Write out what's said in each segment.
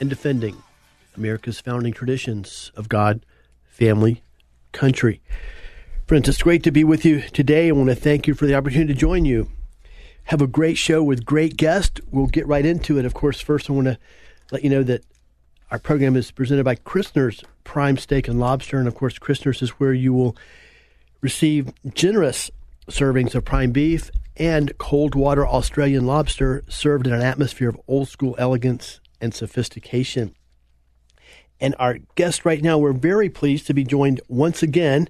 and defending America's founding traditions of God, family, country. Friends, it's great to be with you today. I want to thank you for the opportunity to join you. Have a great show with great guests. We'll get right into it. Of course, first I want to let you know that our program is presented by Christner's Prime Steak and Lobster. And of course, Christner's is where you will receive generous servings of prime beef and cold water Australian lobster served in an atmosphere of old school elegance and sophistication. And our guest right now, we're very pleased to be joined once again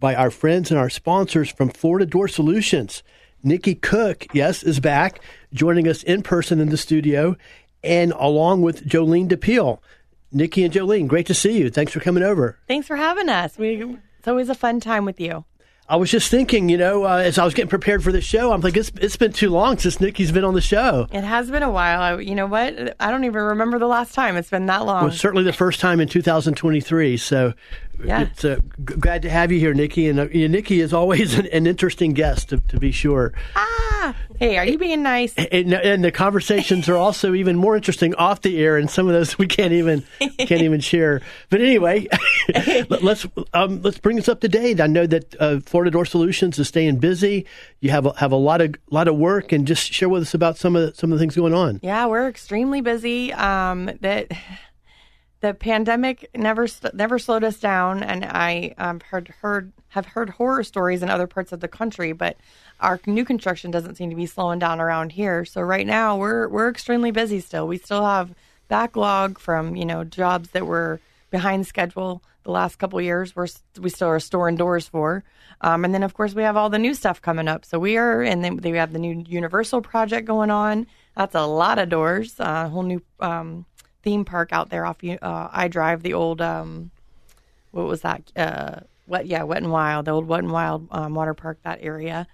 by our friends and our sponsors from Florida Door Solutions. Nikki Cook, yes, is back, joining us in person in the studio, and along with Jolene DePeel. Nikki and Jolene, great to see you. Thanks for coming over. Thanks for having us. We, it's always a fun time with you. I was just thinking, you know, uh, as I was getting prepared for this show, I'm like, it's, it's been too long since Nikki's been on the show. It has been a while. I, you know what? I don't even remember the last time. It's been that long. Well, certainly the first time in 2023. So Yeah. it's uh, g- glad to have you here, Nikki. And uh, Nikki is always an, an interesting guest, to, to be sure. ah, hey, are you being nice? And, and the conversations are also even more interesting off the air, and some of those we can't even can't even share. But anyway, let- let's um, let's bring this up to date. I know that uh, Florida Door Solutions is staying busy. You have a, have a lot of lot of work, and just share with us about some of the, some of the things going on. Yeah, we're extremely busy. Um, that the pandemic never never slowed us down, and I um, heard heard have heard horror stories in other parts of the country, but our new construction doesn't seem to be slowing down around here. So right now we're we're extremely busy still. We still have backlog from you know jobs that were behind schedule the last couple years. We're we still are storing doors for, um, and then of course we have all the new stuff coming up. So we are, and then we have the new Universal project going on. That's a lot of doors. A uh, whole new um, theme park out there off uh, I Drive, the old um, what was that? Uh, yeah, Wet and Wild, the old Wet and Wild um, water park, that area.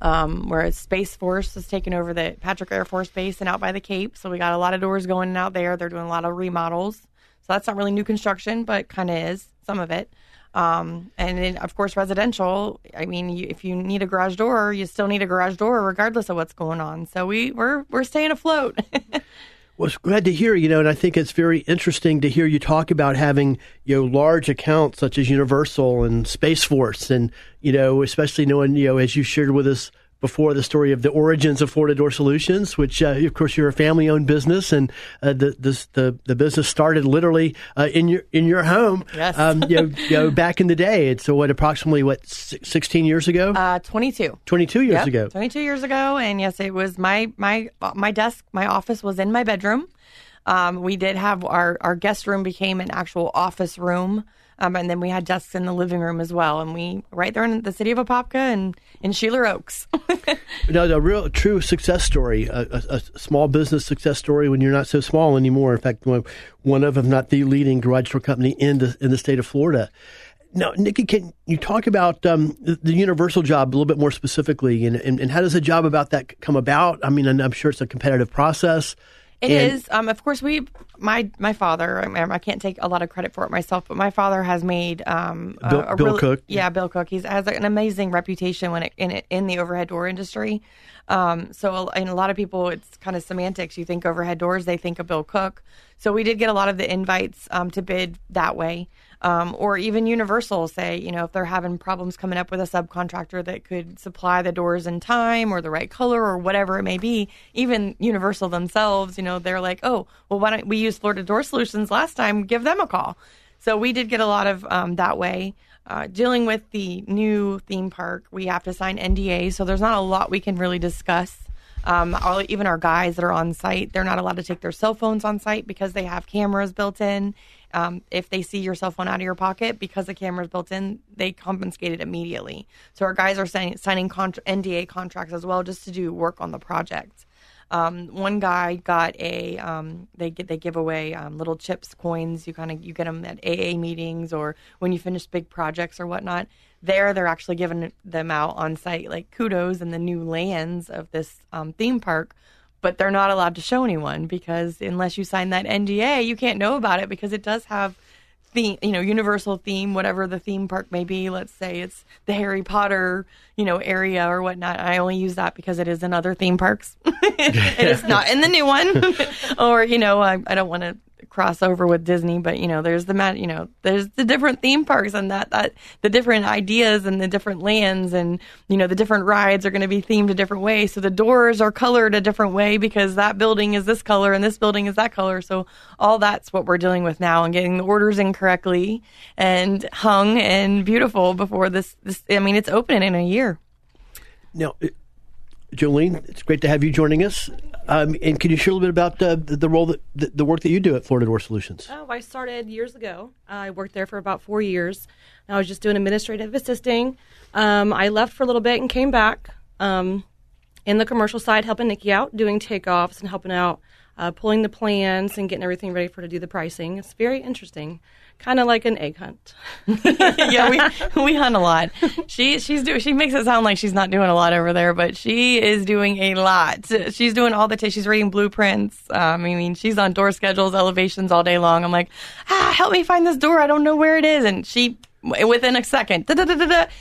Um, whereas Space Force is taking over the Patrick Air Force Base and out by the Cape. So we got a lot of doors going out there. They're doing a lot of remodels. So that's not really new construction, but kind of is some of it. Um, and then, of course, residential. I mean, you, if you need a garage door, you still need a garage door, regardless of what's going on. So we we're we're staying afloat. Well, it's glad to hear, you know, and I think it's very interesting to hear you talk about having, you know, large accounts such as Universal and Space Force and, you know, especially knowing, you know, as you shared with us before the story of the origins of Florida Door Solutions, which, uh, of course, you're a family-owned business, and uh, the, this, the the business started literally uh, in your in your home, Yes. um, you, know, you know, back in the day. It's so what approximately what 16 years ago, uh, Twenty two. 22 years Yep, ago. 22 years ago, and yes, it was my my my desk, my office was in my bedroom. Um, we did have our our guest room became an actual office room, um, and then we had desks in the living room as well. And we right there in the city of Apopka and in Sheeler Oaks. No, a real true success story, a, a, a small business success story when you're not so small anymore. In fact, one, of, if not the leading garage door company in the in the state of Florida. Now, Nikki, can you talk about um, the, the Universal job a little bit more specifically, and, and, and how does a job about that come about? I mean, I'm sure it's a competitive process. It And- is. Um, of course, we, my my father. I, can't take a lot of credit for it myself, but my father has made um, a- Bill- a, Bill really- Cook. Yeah, Bill Cook. He has an amazing reputation when it in it, in the overhead door industry. Um, so, and a lot of people, it's kind of semantics. You think overhead doors, they think of Bill Cook. So we did get a lot of the invites um, to bid that way. Um, or even Universal say, you know, if they're having problems coming up with a subcontractor that could supply the doors in time or the right color or whatever it may be, even Universal themselves, you know, they're like, oh, well, why don't we use Florida Door Solutions last time? Give them a call. So we did get a lot of um, that way. Uh, dealing with the new theme park, we have to sign NDA, so there's not a lot we can really discuss. Um, all, even our guys that are on site, they're not allowed to take their cell phones on site because they have cameras built in. Um, if they see your cell phone out of your pocket because the camera's built in, they confiscate it immediately. So our guys are signing, signing contra- NDA contracts as well just to do work on the project. Um, one guy got a um, they get they give away um, little chips coins. You kind of you get them at AA meetings or when you finish big projects or whatnot. There, they're actually giving them out on site like kudos and the new lands of this um, theme park. But they're not allowed to show anyone because unless you sign that NDA, you can't know about it because it does have theme, you know, universal theme, whatever the theme park may be. Let's say it's the Harry Potter, you know, area or whatnot. I only use that because it is in other theme parks. it is not in the new one. or, you know, I, I don't want to crossover with Disney, but you know, there's the you know, there's the different theme parks and that that the different ideas and the different lands and you know the different rides are going to be themed a different way. So the doors are colored a different way because that building is this color and this building is that color. So all that's what we're dealing with now and getting the orders in correctly and hung and beautiful before this. This I mean, it's opening in a year. Now, uh, Jolene, it's great to have you joining us. Um, and can you share a little bit about the, the, role that the, the, work that you do at Florida Door Solutions? Oh, I started years ago. I worked there for about four years. I was just doing administrative assisting. Um, I left for a little bit and came back um, in the commercial side, helping Nikki out, doing takeoffs and helping out, uh, pulling the plans and getting everything ready for to do the pricing. It's very interesting kind of like an egg hunt. yeah, we we hunt a lot. She she's doing she makes it sound like she's not doing a lot over there, but she is doing a lot. She's doing all the t- she's reading blueprints. Um, I mean, she's on door schedules, elevations all day long. I'm like, ah, help me find this door. I don't know where it is, and she within a second.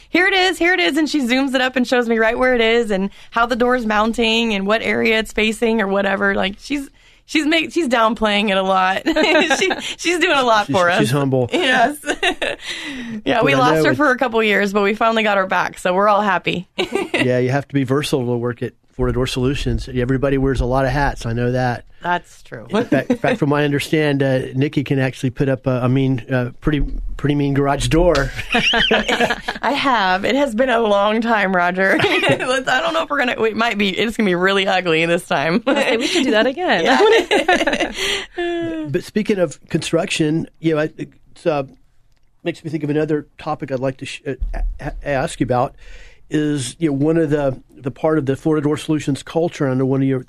Here it is, here it is, and she zooms it up and shows me right where it is and how the door is mounting and what area it's facing or whatever. Like she's she's make she's downplaying it a lot. she, she's doing a lot she's, for us. She's humble. Yes. yeah, but we I lost her for a couple years, but we finally got her back, so we're all happy. yeah, you have to be versatile to work at Florida Door Solutions. Everybody wears a lot of hats. I know that. That's true. in, fact, in fact, from what I understand, uh, Nikki can actually put up a, a mean, uh, pretty, pretty mean garage door. I have. It has been a long time, Roger. I don't know if we're gonna. It might be. It's gonna be really ugly this time. okay, we should do that again. but speaking of construction, you know, it uh, makes me think of another topic I'd like to sh- uh, ask you about. Is you know one of the the part of the Florida Door Solutions culture under one of your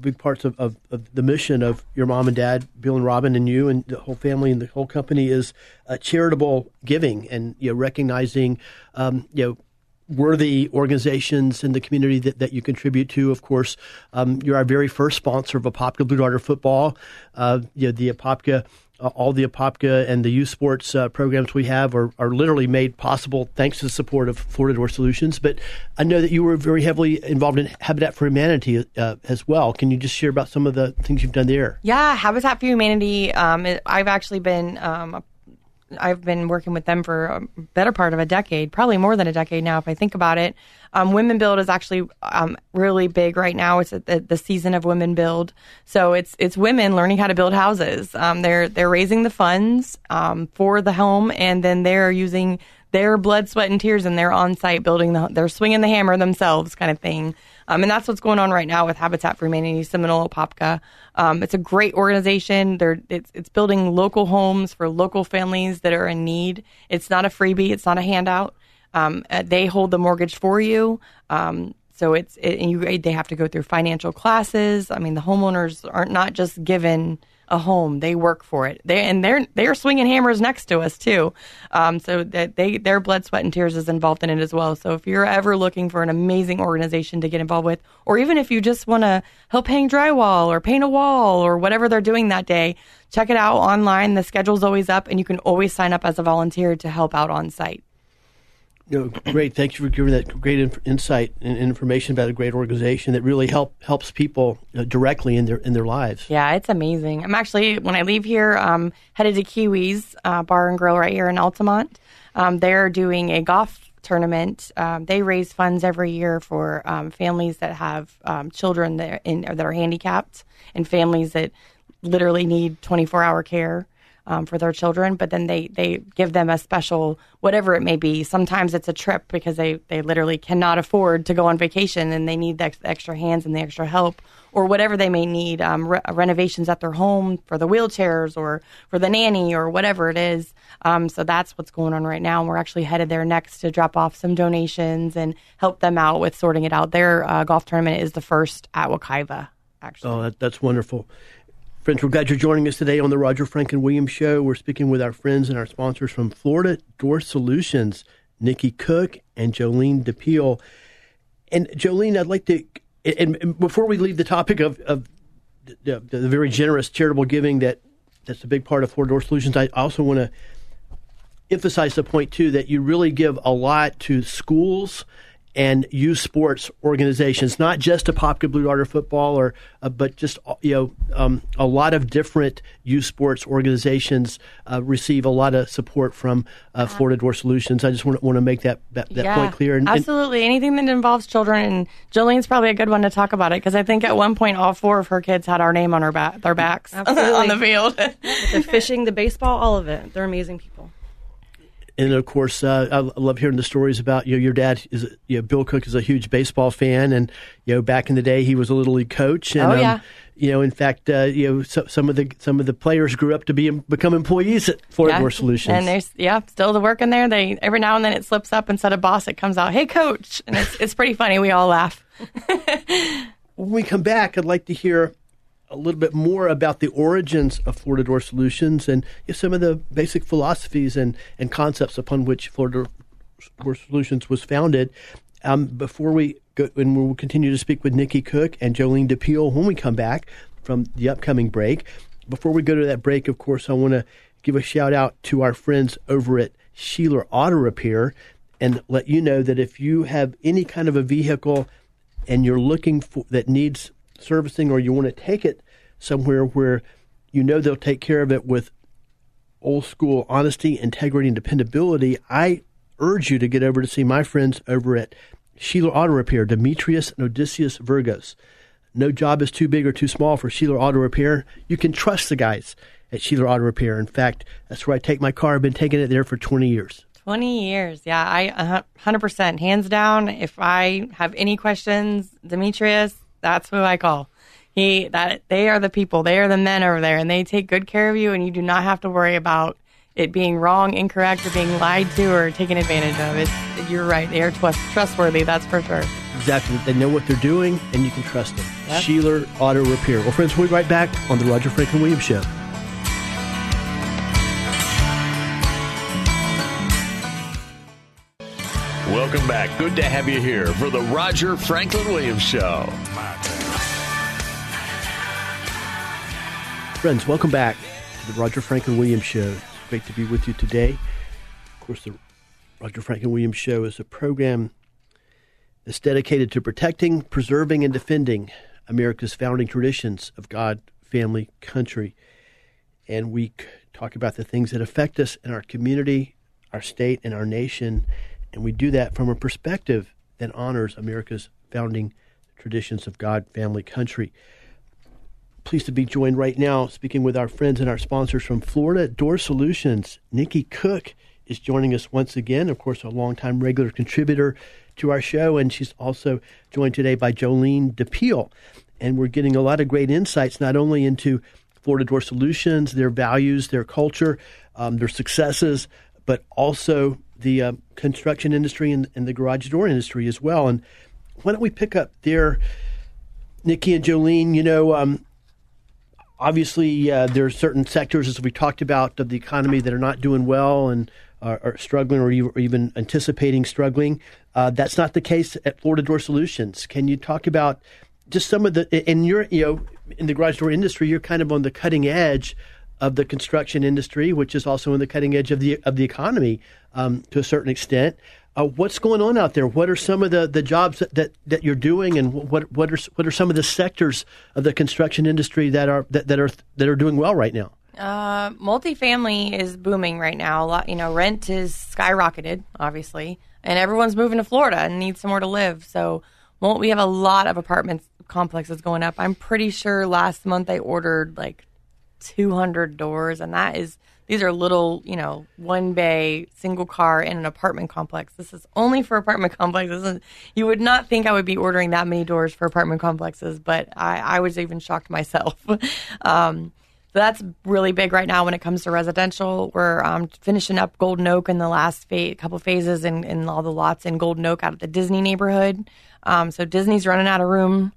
big parts of, of, of, the mission of your mom and dad, Bill and Robin, and you, and the whole family and the whole company is uh, charitable giving and you know, recognizing um, you know worthy organizations in the community that, that you contribute to. Of course, um, you're our very first sponsor of Apopka Blue Darter Football. Uh, you know, the Apopka all the Apopka and the youth sports uh, programs we have are, are literally made possible thanks to the support of Florida Door Solutions. But I know that you were very heavily involved in Habitat for Humanity uh, as well. Can you just share about some of the things you've done there? Yeah, Habitat for Humanity. Um, I've actually been um, I've been working with them for a better part of a decade, probably more than a decade now, if I think about it. Um, Women Build is actually um, really big right now. It's the, the, season of Women Build, so it's it's women learning how to build houses. Um, they're they're raising the funds um, for the home, and then they're using their blood, sweat, and tears, and they're on site building the. They're swinging the hammer themselves, kind of thing. Um, and that's what's going on right now with Habitat for Humanity, Seminole, Apopka. Um, it's a great organization. They're, it's, it's building local homes for local families that are in need. It's not a freebie. It's not a handout. Um, uh, they hold the mortgage for you. Um, so it's it, you they have to go through financial classes. I mean, the homeowners aren't not just given a home; they work for it. They and they're they're swinging hammers next to us too. Um, so that they their blood, sweat, and tears is involved in it as well. So if you're ever looking for an amazing organization to get involved with, or even if you just want to help hang drywall or paint a wall or whatever they're doing that day, check it out online. The schedule's always up, and you can always sign up as a volunteer to help out on site. No, great. Thank you for giving that great inf- insight and information about a great organization that really help helps people uh, directly in their in their lives. Yeah, it's amazing. I'm actually when I leave here, um, headed to Kiwis uh, Bar and Grill right here in Altamont. Um, they're doing a golf tournament. Um, they raise funds every year for um, families that have um, children that, in, that are handicapped and families that literally need 24 hour care um, for their children, but then they, they give them a special, whatever it may be. Sometimes it's a trip because they, they literally cannot afford to go on vacation and they need the ex- extra hands and the extra help or whatever they may need, um, re- renovations at their home for the wheelchairs or for the nanny or whatever it is. Um, so that's what's going on right now. And we're actually headed there next to drop off some donations and help them out with sorting it out. Their uh, golf tournament is the first at Wekiva, actually. Oh, that, that's wonderful. Friends, we're glad you're joining us today on the Roger Franklin Williams Show. We're speaking with our friends and our sponsors from Florida Door Solutions, Nikki Cook and Jolene DePeel. And Jolene, I'd like to, and, before we leave the topic of, of the, the, very generous charitable giving that that's a big part of Florida Door Solutions, I also want to emphasize the point too that you really give a lot to schools and youth sports organizations, not just to Apopka Blue Darter football, or uh, but just you know um, a lot of different youth sports organizations uh, receive a lot of support from uh, Florida Door Solutions. I just want to, want to make that that, that yeah, point clear. And, absolutely, and, anything that involves children, and Jolene's probably a good one to talk about it because I think at one point all four of her kids had our name on our back, their backs on the field. the fishing, the baseball, all of it. They're amazing people and of course, uh, I love hearing the stories about you know your dad is you know Bill Cook is a huge baseball fan, and you know back in the day he was a little league coach. And, oh yeah. Um, you know, in fact, uh, you know, so, some of the some of the players grew up to be become employees at Florida yeah. Door Solutions. And there's yeah, still the work in there. They every now and then it slips up instead of boss, it comes out, hey coach, and it's it's pretty funny. We all laugh. when we come back, I'd like to hear a little bit more about the origins of Florida Door Solutions and some of the basic philosophies and, and concepts upon which Florida Door Solutions was founded. Um, before we go, and we'll continue to speak with Nikki Cook and Jolene DePeel when we come back from the upcoming break. Before we go to that break, of course, I want to give a shout out to our friends over at Sheeler Auto Repair and let you know that if you have any kind of a vehicle and you're looking for that needs servicing or you want to take it somewhere where you know they'll take care of it with old school honesty, integrity, and dependability, I urge you to get over to see my friends over at Sheeler Auto Repair, Demetrius and Odysseus Virgos. No job is too big or too small for Sheeler Auto Repair. You can trust the guys at Sheeler Auto Repair. In fact, that's where I take my car. I've been taking it there for 20 years. 20 years. Yeah, I 100% hands down. If I have any questions, Demetrius, that's who I call. He that they are the people, they are the men over there, and they take good care of you, and you do not have to worry about it being wrong, incorrect, or being lied to or taken advantage of. It's, you're right; they are trustworthy. That's for sure. Exactly. They know what they're doing, and you can trust them. Yep. Sheeler Auto Repair. Well, friends, we'll be right back on the Roger Franklin Williams Show. Welcome back. Good to have you here for the Roger Franklin Williams Show. Friends, welcome back to the Roger Franklin Williams Show. It's great to be with you today. Of course, the Roger Franklin Williams Show is a program that's dedicated to protecting, preserving, and defending America's founding traditions of God, family, country. And we talk about the things that affect us in our community, our state, and our nation and we do that from a perspective that honors America's founding traditions of God, family, country. Pleased to be joined right now, speaking with our friends and our sponsors from Florida Door Solutions. Nikki Cook is joining us once again, of course, a longtime regular contributor to our show, and she's also joined today by Jolene DePeel. And we're getting a lot of great insights, not only into Florida Door Solutions, their values, their culture, um, their successes, but also the uh, construction industry and, and, the garage door industry as well. And why don't we pick up there, Nikki and Jolene? You know, um, obviously uh, there are certain sectors, as we talked about, of the economy that are not doing well and are, are struggling or even anticipating struggling. Uh, that's not the case at Florida Door Solutions. Can you talk about just some of the in your you know in the garage door industry? You're kind of on the cutting edge of the construction industry, which is also in the cutting edge of the of the economy um, to a certain extent. Uh, what's going on out there? What are some of the, the jobs that, that, that you're doing, and what what are what are some of the sectors of the construction industry that are that, that are that are doing well right now? Uh, multifamily is booming right now. A lot, you know, rent is skyrocketed, obviously, and everyone's moving to Florida and needs somewhere to live. So, well, we have a lot of apartment complexes going up. I'm pretty sure last month I ordered like 200 doors, and that is these are little, you know, one bay, single car in an apartment complex. This is only for apartment complexes. You would not think I would be ordering that many doors for apartment complexes, but I, I was even shocked myself. um, so that's really big right now when it comes to residential. We're um, finishing up Golden Oak in the last fa- couple phases and all the lots in Golden Oak out of the Disney neighborhood. Um, so Disney's running out of room.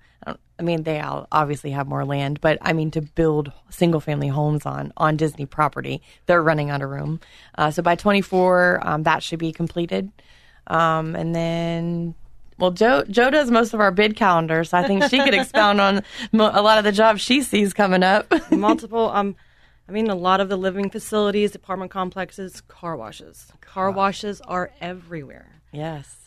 I mean, they all obviously have more land, but I mean, to build single family homes on, on Disney property, they're running out of room. Uh, so by 24, um, that should be completed. Um, and then, well, Joe, Joe does most of our bid calendar, so I think she could expound on mo- a lot of the jobs she sees coming up. Multiple, um, I mean, a lot of the living facilities, apartment complexes, car washes. Car washes are everywhere. Yes.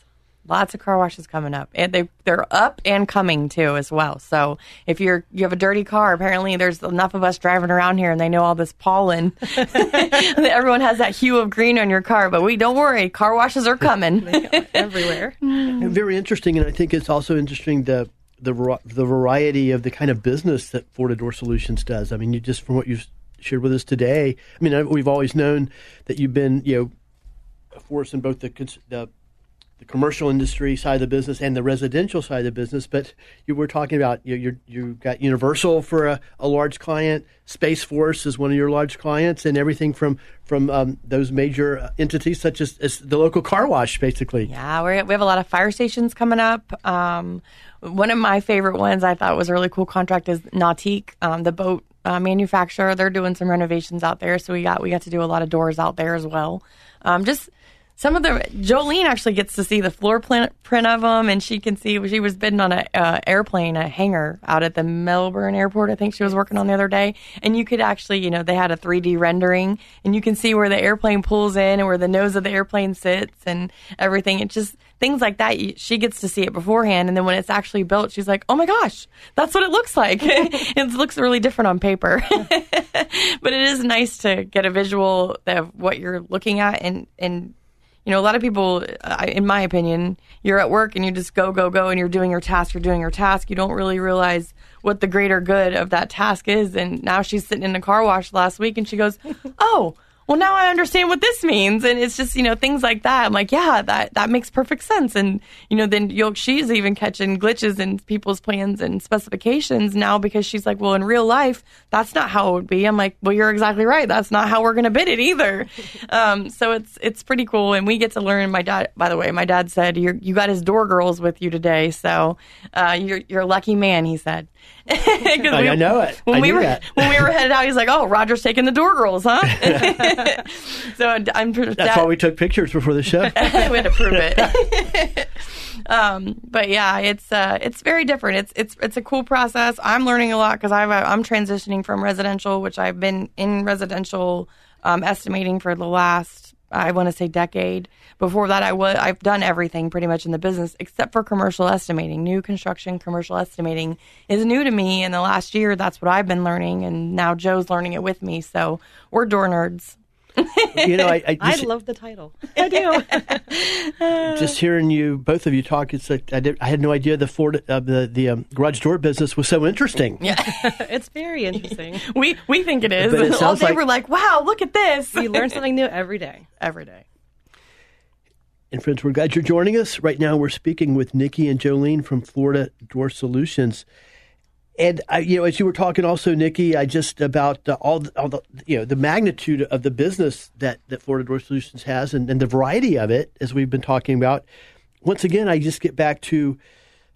Lots of car washes coming up, and they they're up and coming too as well. So if you're you have a dirty car, apparently there's enough of us driving around here, and they know all this pollen. Everyone has that hue of green on your car, but we don't worry, car washes are coming are everywhere. Mm. And very interesting, and I think it's also interesting the the the variety of the kind of business that Florida Door Solutions does. I mean, you just from what you've shared with us today. I mean, we've always known that you've been you know a force in both the the the commercial industry side of the business and the residential side of the business. But you were talking about you you you got Universal for a, a, large client, Space Force is one of your large clients, and everything from from um, those major entities such as, as, the local car wash, basically. Yeah, we we have a lot of fire stations coming up. Um, one of my favorite ones I thought was a really cool contract is Nautique, um, the boat uh, manufacturer. They're doing some renovations out there, so we got we got to do a lot of doors out there as well. Um, just some of the Jolene actually gets to see the floor print of them, and she can see she was bidding on an uh, airplane, a hangar out at the Melbourne airport. I think she was working on the other day, and you could actually, you know, they had a 3D rendering, and you can see where the airplane pulls in and where the nose of the airplane sits and everything. It just things like that. She gets to see it beforehand, and then when it's actually built, she's like, "Oh my gosh, that's what it looks like." it looks really different on paper, but it is nice to get a visual of what you're looking at and and you know, a lot of people, uh, in my opinion, you're at work and you just go, go, go, and you're doing your task, you're doing your task. You don't really realize what the greater good of that task is. And now she's sitting in a car wash last week and she goes, Oh, well, now I understand what this means. And it's just, you know, things like that. I'm like, yeah, that, that makes perfect sense. And, you know, then you'll, she's even catching glitches in people's plans and specifications now because she's like, well, in real life, that's not how it would be. I'm like, well, you're exactly right. That's not how we're going to bid it either. um, so it's, it's pretty cool. And we get to learn. My dad, by the way, my dad said, you you got his door girls with you today. So, uh, you're, you're a lucky man, he said. I, we, I know it. When I we were that. when we were headed out, he's like, "Oh, Roger's taking the door girls, huh?" so I'm. That's that, why we took pictures before the show. we had to prove it. um, but yeah, it's uh, it's very different. It's it's it's a cool process. I'm learning a lot because I'm I'm transitioning from residential, which I've been in residential um, estimating for the last I want to say decade. Before that, I was I've done everything pretty much in the business except for commercial estimating. New construction commercial estimating is new to me. In the last year, that's what I've been learning, and now Joe's learning it with me. So we're door nerds. You know, I I, I love the title. I do. just hearing you, both of you talk, it's like I, did, I had no idea the Ford, uh, the the um, garage door business was so interesting. Yeah, it's very interesting. we we think it is. It All day like, we're like, wow, look at this. We learn something new every day. Every day. And friends, we're glad you're joining us. Right now, we're speaking with Nikki and Jolene from Florida Door Solutions. And I, you know, as you were talking, also, Nikki, I just about uh, all, the, all the you know the magnitude of the business that that Florida Door Solutions has, and, and the variety of it, as we've been talking about. Once again, I just get back to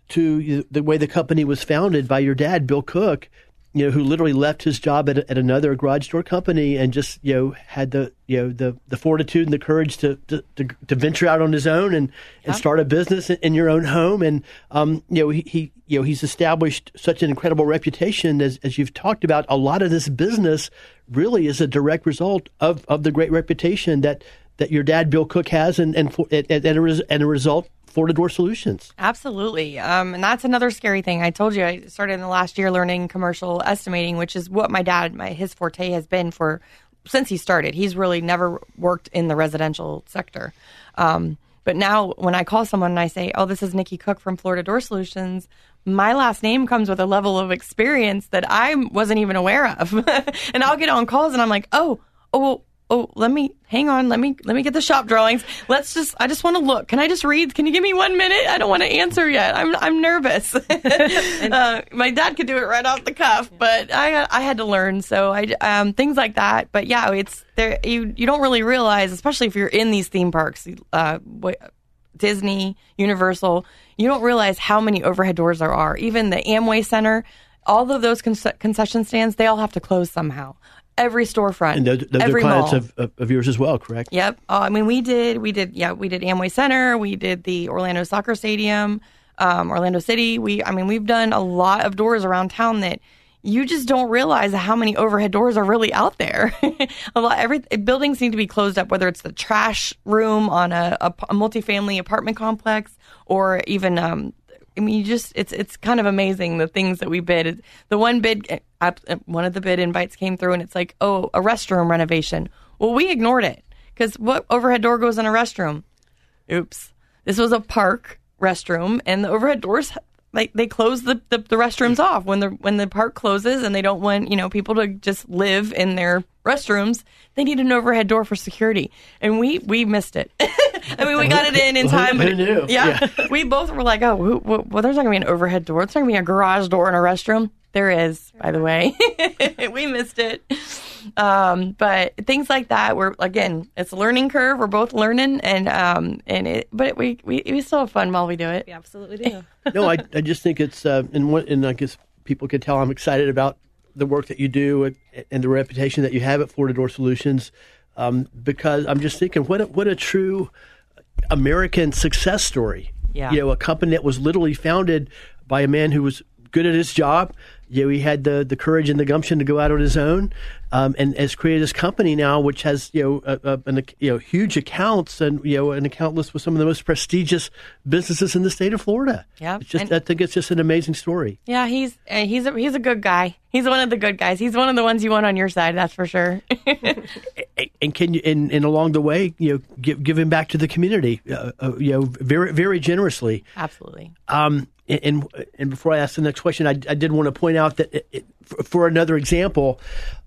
to the way the company was founded by your dad, Bill Cook, you know, who literally left his job at, at another garage door company and just, you know, had the, you know, the, the fortitude and the courage to, to, to, to venture out on his own and, and start a business in, in your own home. And, um, you know, he, he, you know, he's established such an incredible reputation as, as you've talked about. A lot of this business really is a direct result of, of the great reputation that, that your dad Bill Cook has, and and for, and, and, a, res, and a result. Florida Door Solutions. Absolutely. Um, and that's another scary thing. I told you I started in the last year learning commercial estimating, which is what my dad, my his forte has been for since he started. He's really never worked in the residential sector. Um, but now when I call someone and I say, "Oh, this is Nikki Cook from Florida Door Solutions," my last name comes with a level of experience that I wasn't even aware of. and I'll get on calls and I'm like, "Oh, oh, oh, let me hang on. Let me let me get the shop drawings. Let's just. I just want to look. Can I just read? Can you give me one minute? I don't want to answer yet. I'm I'm nervous. uh, my dad could do it right off the cuff, but I I had to learn. So I um, things like that. But yeah, it's there. You you don't really realize, especially if you're in these theme parks, uh, Disney, Universal. You don't realize how many overhead doors there are. Even the Amway Center all of those concession stands, they all have to close somehow every storefront. And those, those every are clients of, of, of, yours as well, correct? Yep. Uh, I mean, we did, we did, yeah, we did Amway Center, we did the Orlando Soccer Stadium, um, Orlando City. We, I mean, we've done a lot of doors around town that you just don't realize how many overhead doors are really out there. a lot, every buildings need to be closed up, whether it's the trash room on a, a, a multifamily apartment complex or even um, I mean, you just it's it's kind of amazing the things that we bid. The one bid, uh, one of the bid invites came through, and it's like, oh, a restroom renovation. Well, we ignored it because what overhead door goes in a restroom? Oops, this was a park restroom, and the overhead doors like they close the, the, the restrooms off when the when the park closes, and they don't want you know people to just live in their restrooms, they need an overhead door for security. And we we missed it. I mean, we got it in in time. Who, who knew? Yeah, yeah, we both were like, oh, well, there's not going to be an overhead door. It's not going to be a garage door in a restroom. There is, by the way. we missed it. Um, but things like that, we're again, it's a learning curve. We're both learning, and um, and it, but we, we we still have fun while we do it. We absolutely do. no, I I just think it's uh, and what and I guess people could tell I'm excited about the work that you do and, and the reputation that you have at Florida Door Solutions. Um, because I'm just thinking, what a, what a true American success story. Yeah. You know, a company that was literally founded by a man who was good at his job, you know, he had the, the courage and the gumption to go out on his own, um, and has created this company now, which has you know a, a, an, you know huge accounts and you know an account list with some of the most prestigious businesses in the state of Florida. Yeah, it's just and, I think it's just an amazing story. Yeah, he's uh, he's a, he's a good guy. He's one of the good guys. He's one of the ones you want on your side. That's for sure. and can you and, and along the way, you know, give give him back to the community, uh, uh, you know, very very generously. Absolutely. Um, and and before I ask the next question, I, I did want to point out that it, it, for another example,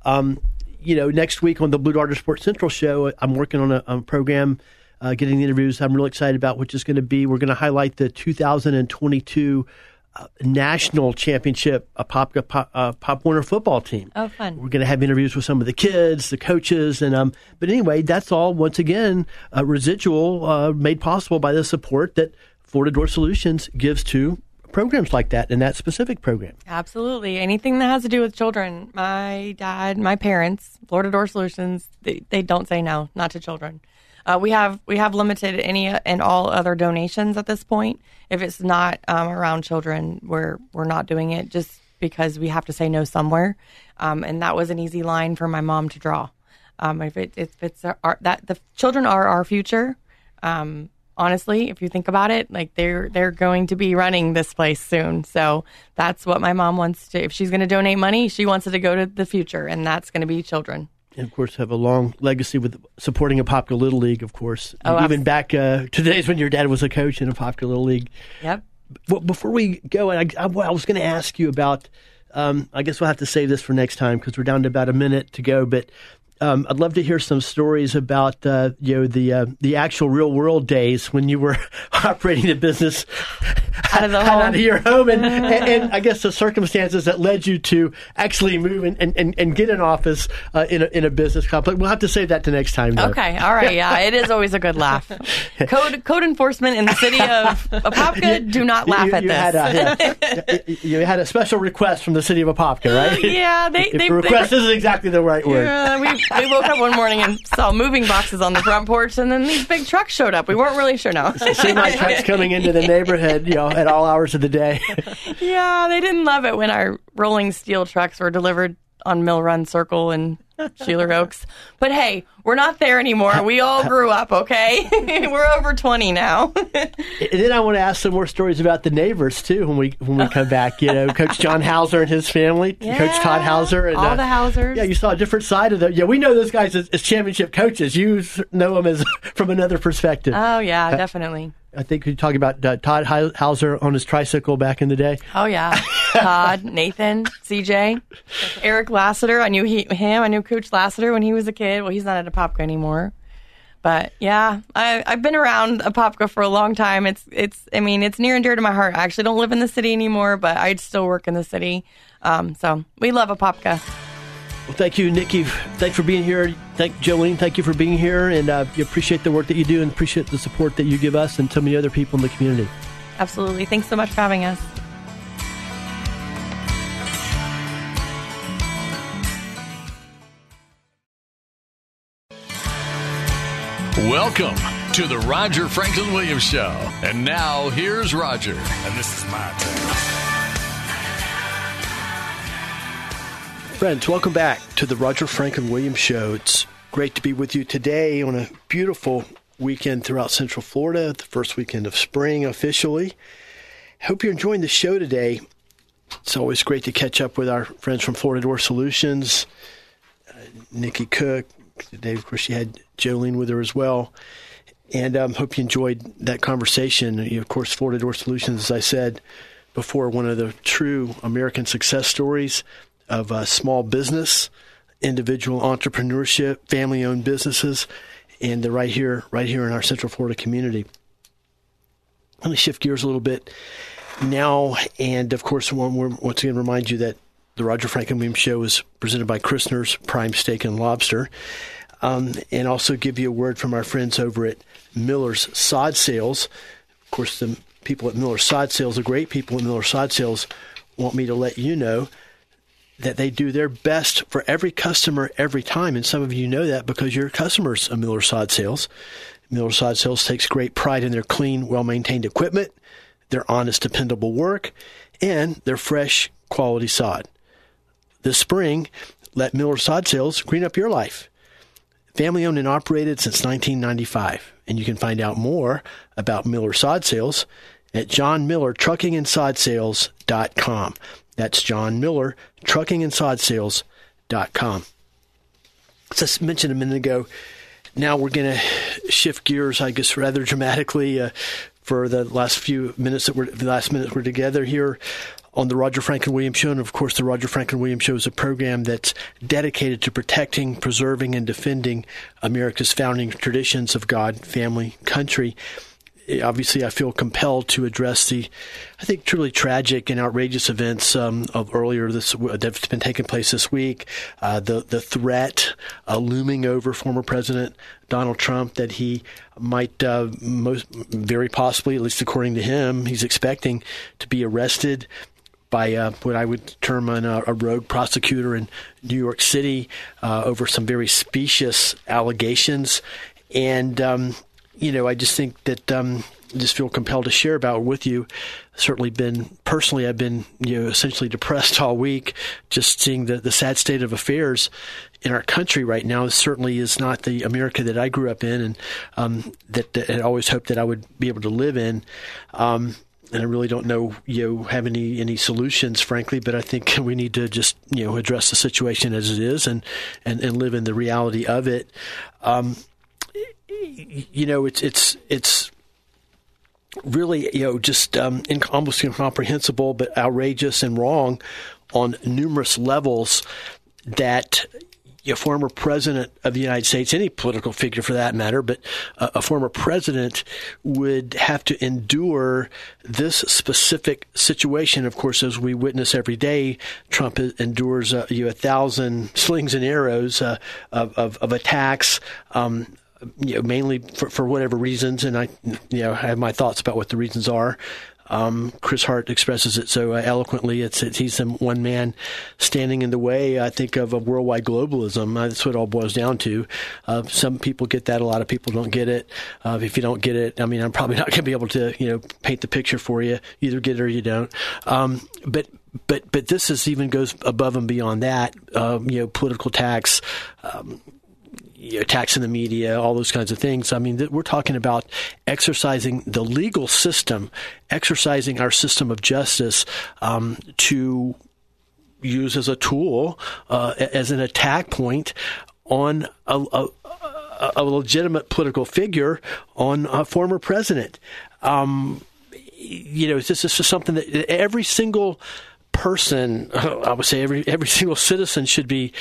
um, you know, next week on the Blue Darter Sports Central show, I'm working on a, a program, uh, getting the interviews. I'm really excited about which is going to be. We're going to highlight the 2022 uh, national championship pop, uh, pop Warner football team. Oh, fun! We're going to have interviews with some of the kids, the coaches, and um. But anyway, that's all once again uh, residual uh, made possible by the support that Florida Door Solutions gives to programs like that in that specific program. Absolutely. Anything that has to do with children. My dad, my parents, Florida Door Solutions, they, they don't say no, not to children. Uh, we have we have limited any and all other donations at this point. If it's not um, around children, we're we're not doing it just because we have to say no somewhere. Um, and that was an easy line for my mom to draw. Um, if, it, if it's our, that the children are our future, um, honestly, if you think about it, like they're they're going to be running this place soon. So that's what my mom wants to. If she's going to donate money, she wants it to go to the future, and that's going to be children. And of course, have a long legacy with supporting a Apopka Little League. Of course, oh, even back uh, to days when your dad was a coach in a Apopka Little League. Yep. Well, before we go, I, I, I was going to ask you about. Um, I guess we'll have to save this for next time because we're down to about a minute to go. But um, I'd love to hear some stories about uh, you know the uh, the actual real world days when you were operating the business out of the home, out of your home, and, and, and, I guess the circumstances that led you to actually move and, and, and get an office uh, in a, in a business complex. We'll have to save that to next time. Though. Okay, all right, yeah, it is always a good laugh. Code code enforcement in the city of Apopka, do not laugh you, at you this. Had a, yeah. you had a special request from the city of Apopka, right? yeah, they, they the request they, isn't exactly the right word. Yeah, we we woke up one morning and saw moving boxes on the front porch, and then these big trucks showed up. We weren't really sure now. Semi trucks coming into the neighborhood, you know, at all hours of the day. yeah, they didn't love it when our rolling steel trucks were delivered on Mill Run Circle and Sheeler Oaks. But hey, we're not there anymore. We all grew up, okay? we're over 20 now. and then I want to ask some more stories about the neighbors too when we when we come back. You know, Coach John Hauser and his family, Yeah, Coach Todd Hauser, and uh, all the Hausers. Yeah, you saw a different side of them. Yeah, we know those guys as, as championship coaches. You know them as from another perspective. Oh, yeah, definitely. I think you're talking about uh, Todd Hauser on his tricycle back in the day. Oh, yeah. Todd, Nathan, CJ, Eric Lassiter. I knew he, him. I knew Coach Lassiter when he was a kid. Well, he's not at Apopka anymore. But yeah, I, I've been around Apopka for a long time. It's, it's, I mean, it's near and dear to my heart. I actually don't live in the city anymore, but I still work in the city. Um, so we love Apopka. Well, thank you, Nikki. Thanks for being here. Thank Jolene. Thank you for being here, and uh, you appreciate the work that you do, and appreciate the support that you give us and so many other people in the community. Absolutely. Thanks so much for having us. Welcome to the Roger Franklin Williams Show. And now here's Roger. And this is my turn. Friends, welcome back to the Roger Franklin Williams Show. It's great to be with you today on a beautiful weekend throughout Central Florida, the first weekend of spring officially. Hope you're enjoying the show today. It's always great to catch up with our friends from Florida Door Solutions, uh, Nikki Cook. Today, of course, she had Jolene with her as well. And um, hope you enjoyed that conversation. You, of course, Florida Door Solutions, as I said before, one of the true American success stories of uh, small business, individual entrepreneurship, family-owned businesses, and they're right here, right here in our Central Florida community. Let me shift gears a little bit now, and of course, once again, remind you that the Roger Franklin Show is presented by Christner's Prime Steak and Lobster, um, and also give you a word from our friends over at Miller's Sod Sales. Of course, the people at Miller's Sod Sales, the great people at Miller's Sod Sales, want me to let you know that they do their best for every customer every time. And some of you know that because you're customers of Miller Sod Sales. Miller Sod Sales takes great pride in their clean, well maintained equipment, their honest, dependable work, and their fresh, quality sod. This spring, let Miller Sod Sales green up your life. Family owned and operated since 1995. And you can find out more about Miller Sod Sales at johnmillertruckingandsod.sales.com. That's John Miller, truckingandsod.sales.com. As I mentioned a minute ago, now we're going to shift gears, I guess, rather dramatically uh, for the last few minutes that we're the last minutes we're together here on the Roger Franklin Williams Show. And of course, the Roger Franklin Williams Show is a program that's dedicated to protecting, preserving, and defending America's founding traditions of God, family, country obviously I feel compelled to address the, I think, truly tragic and outrageous events um, of earlier this that's been taking place this week. Uh, the the threat uh, looming over former President Donald Trump that he might uh, most very possibly, at least according to him, he's expecting to be arrested by uh, what I would term an, uh, a rogue prosecutor in New York City uh, over some very specious allegations. And um, you know, I just think that um, just feel compelled to share about with you. Certainly, been personally, I've been you know essentially depressed all week, just seeing the the sad state of affairs in our country right now. Certainly is not the America that I grew up in, and um, that, that I always hoped that I would be able to live in. Um, and I really don't know, you know, have any any solutions, frankly. But I think we need to just, you know, address the situation as it is and and, and live in the reality of it. Um, you know, it's it's it's really you know just um, almost incomprehensible, but outrageous and wrong on numerous levels that a former president of the United States, any political figure for that matter, but a former president would have to endure this specific situation. Of course, as we witness every day, Trump endures uh, you know, a thousand slings and arrows uh, of, of, of, attacks. Um, you know, mainly for, for whatever reasons, and I, you know, have my thoughts about what the reasons are. Um, Chris Hart expresses it so uh, eloquently. It's, it's he's one man standing in the way. I think of a worldwide globalism. Uh, that's what it all boils down to. Uh, some people get that. A lot of people don't get it. Uh, if you don't get it, I mean, I'm probably not going to be able to, you know, paint the picture for you. Either get it or you don't. Um, but but but this is even goes above and beyond that. Um, you know, political tax. Um, tax in the media, all those kinds of things. I mean, we're talking about exercising the legal system, exercising our system of justice um, to use as a tool, uh, as an attack point on a, a, a, legitimate political figure, on a former president. Um, you know, this is just something that every single person, I would say every every single citizen should be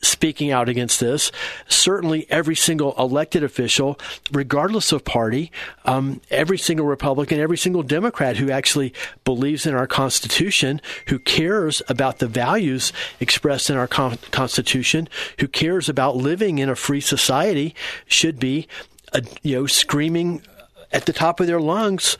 speaking out against this. Certainly, every single elected official, regardless of party, um, every single Republican, every single Democrat who actually believes in our Constitution, who cares about the values expressed in our con- Constitution, who cares about living in a free society, should be, uh, you know, screaming at the top of their lungs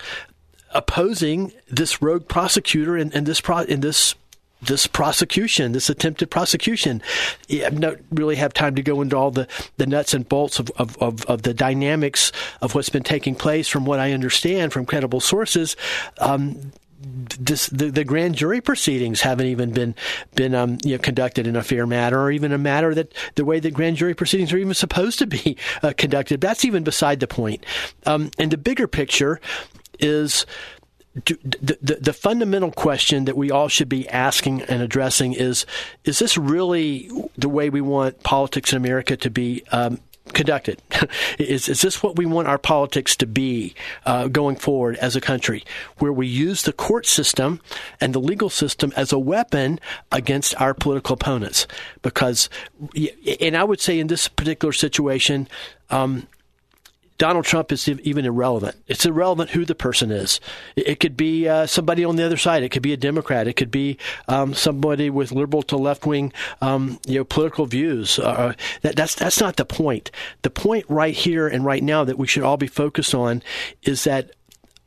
opposing this rogue prosecutor and, and this pro- in this this prosecution, this attempted prosecution. I don't really have time to go into all the, the nuts and bolts of, of, of, of the dynamics of what's been taking place from what I understand from credible sources. Um, this, the, the grand jury proceedings haven't even been been um, you know, conducted in a fair manner, or even a matter that the way that grand jury proceedings are even supposed to be uh, conducted. That's even beside the point. Um, and the bigger picture is do, the, the, the fundamental question that we all should be asking and addressing is: Is this really the way we want politics in America to be um, conducted? is, is this what we want our politics to be uh, going forward as a country, where we use the court system and the legal system as a weapon against our political opponents? Because, and I would say in this particular situation, um, Donald Trump is even irrelevant. It's irrelevant who the person is. It could be uh, somebody on the other side. It could be a Democrat. It could be um, somebody with liberal to left wing, um, you know, political views. Uh, that, that's that's not the point. The point right here and right now that we should all be focused on is that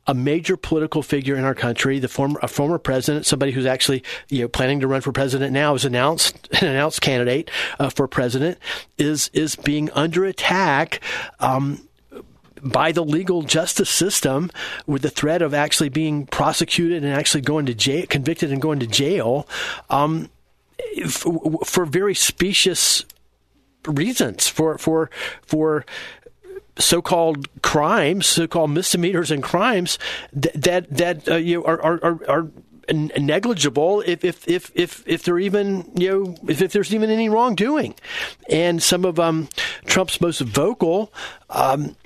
a major political figure in our country, the former a former president, somebody who's actually you know planning to run for president now, is announced an announced candidate uh, for president, is is being under attack. Um, by the legal justice system with the threat of actually being prosecuted and actually going to jail, convicted and going to jail, um, for, for very specious reasons, for for for so-called crimes, so-called misdemeanors and crimes that that, that uh, you know, are, are, are negligible if if if if if there even you know if, if there's even any wrongdoing, and some of um, Trump's most vocal um,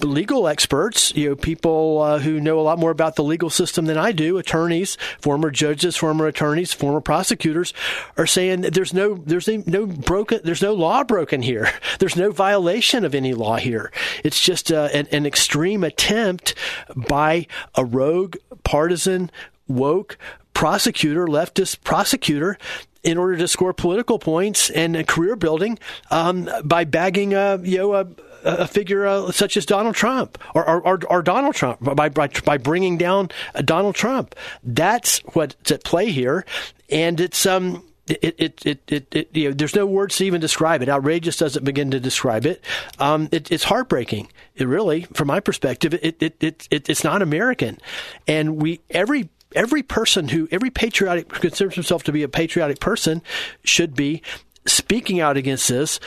legal experts, you know, people uh, who know a lot more about the legal system than I do, attorneys, former judges, former attorneys, former prosecutors, are saying that there's no there's no broken there's no law broken here. There's no violation of any law here. It's just uh, an, an extreme attempt by a rogue partisan woke prosecutor, leftist prosecutor, in order to score political points and career building um, by bagging a you know a, a figure uh, such as Donald Trump or, or, or Donald Trump by, by by bringing down Donald Trump. That's what's at play here, and it's um. It, it, it, it, it, you know, there's no words to even describe it. Outrageous doesn't begin to describe it. Um, it it's heartbreaking. It really, from my perspective, it, it, it, it, it's not American. And we, every every person who, every patriotic who considers himself to be a patriotic person should be speaking out against this,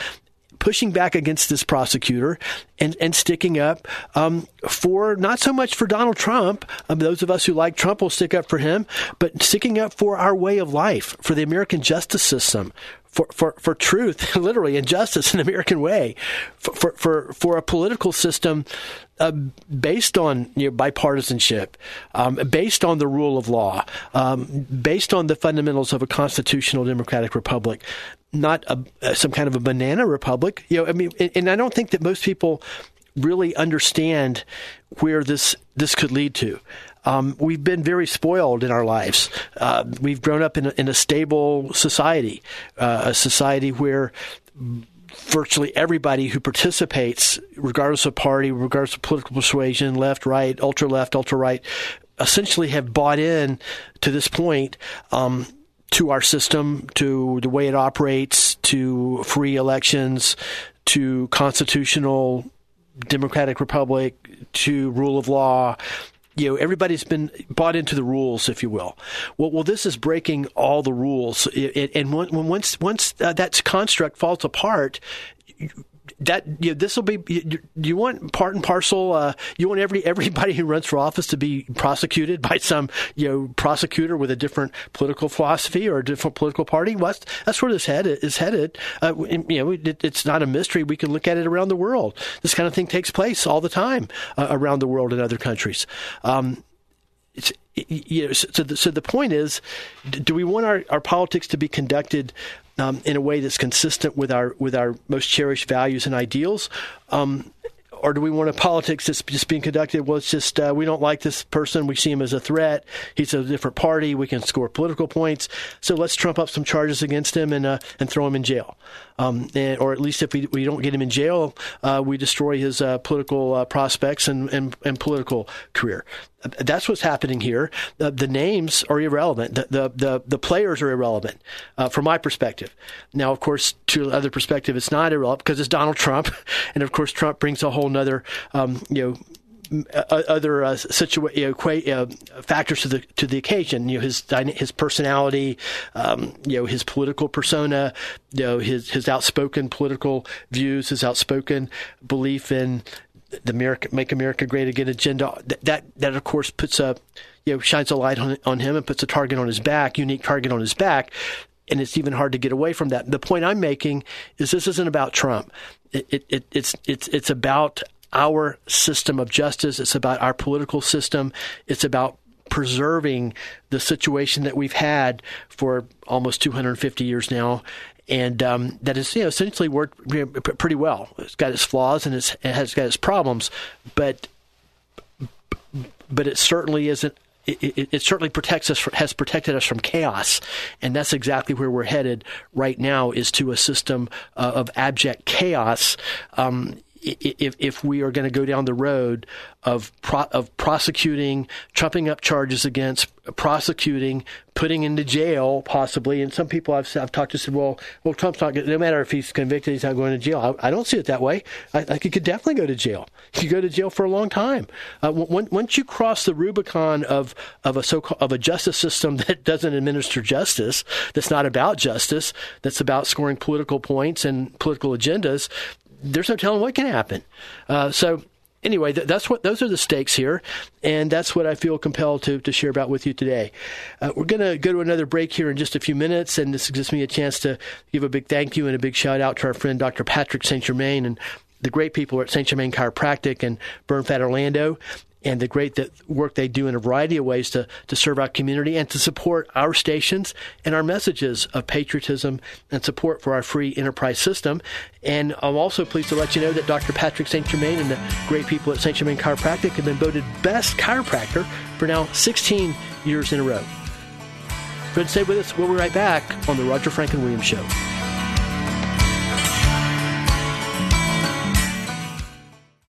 pushing back against this prosecutor, and, and sticking up um, for not so much for Donald Trump. Um, those of us who like Trump will stick up for him, but sticking up for our way of life, for the American justice system, for, for, for truth, literally, and justice in the American way, for, for, for, for a political system uh, based on you know, bipartisanship, um, based on the rule of law, um, based on the fundamentals of a constitutional democratic republic, not a, uh, some kind of a banana republic. You know, I mean, and, and I don't think that most people really understand where this this could lead to. Um, we've been very spoiled in our lives. Uh, we've grown up in a, in a stable society, uh, a society where virtually everybody who participates, regardless of party, regardless of political persuasion, left, right, ultra left, ultra right, essentially have bought in to this point. Um, to our system, to the way it operates, to free elections, to constitutional democratic republic, to rule of law, you know everybody's been bought into the rules, if you will. Well, well, this is breaking all the rules, and when, once once uh, that construct falls apart, that you know, this will be you, you, want part and parcel uh, you want every everybody who runs for office to be prosecuted by some you know prosecutor with a different political philosophy or a different political party. Well, that's, that's where this head is headed. Uh, you know it, it's not a mystery. We can look at it around the world. This kind of thing takes place all the time uh, around the world in other countries. Um, it's you know, so the, so the point is, do we want our, our politics to be conducted um, in a way that's consistent with our with our most cherished values and ideals? Um, or do we want a politics that's just being conducted? Well, it's just uh, we don't like this person. We see him as a threat. He's a different party. We can score political points. So let's trump up some charges against him and uh, and throw him in jail um, and, or at least if we, we don't get him in jail, uh, we destroy his uh, political uh, prospects and, and, and, political career. That's what's happening here. The, the names are irrelevant. The, the, the, the players are irrelevant uh, from my perspective. Now, of course, to other perspective, it's not irrelevant because it's Donald Trump. And of course, Trump brings a whole nother, um, you know, other uh, situa- you know, uh, factors to the to the occasion. You know, his his personality, um, you know, his political persona, you know, his his outspoken political views, his outspoken belief in the America, make America great again agenda. That, that that of course puts a you know shines a light on on him and puts a target on his back, unique target on his back. And it's even hard to get away from that. The point I'm making is this isn't about Trump. It, it, it, it's it's it's about our system of justice. It's about our political system. It's about preserving the situation that we've had for almost 250 years now. And um, that has you know, essentially worked pretty well. It's got its flaws and it has got its problems, but but it certainly isn't it, it, it, certainly protects us, has protected us from chaos, and that's exactly where we're headed right now. Is to a system uh, of abject chaos. Um, if, if we are going to go down the road of pro, of prosecuting, trumping up charges against, prosecuting, putting into jail possibly, and some people I've, I've talked to said, well, well, Trump's not. No matter if he's convicted, he's not going to jail. I, I don't see it that way. I, I could definitely go to jail. He could go to jail for a long time. Uh, when, once you cross the Rubicon of of a so of a justice system that doesn't administer justice, that's not about justice, that's about scoring political points and political agendas, there's no telling what can happen. Uh, so anyway, th- that's what those are the stakes here, and that's what I feel compelled to to share about with you today. Uh, we're going to go to another break here in just a few minutes, and this gives me a chance to give a big thank you and a big shout out to our friend Dr. Patrick St. Germain and the great people at St. Germain Chiropractic and Bernfat Orlando and the great work they do in a variety of ways to, to serve our community and to support our stations and our messages of patriotism and support for our free enterprise system. And I'm also pleased to let you know that Dr. Patrick St. Germain and the great people at St. Germain Chiropractic have been voted best chiropractor for now 16 years in a row. But stay with us. We'll be right back on the Roger Franklin Williams Show.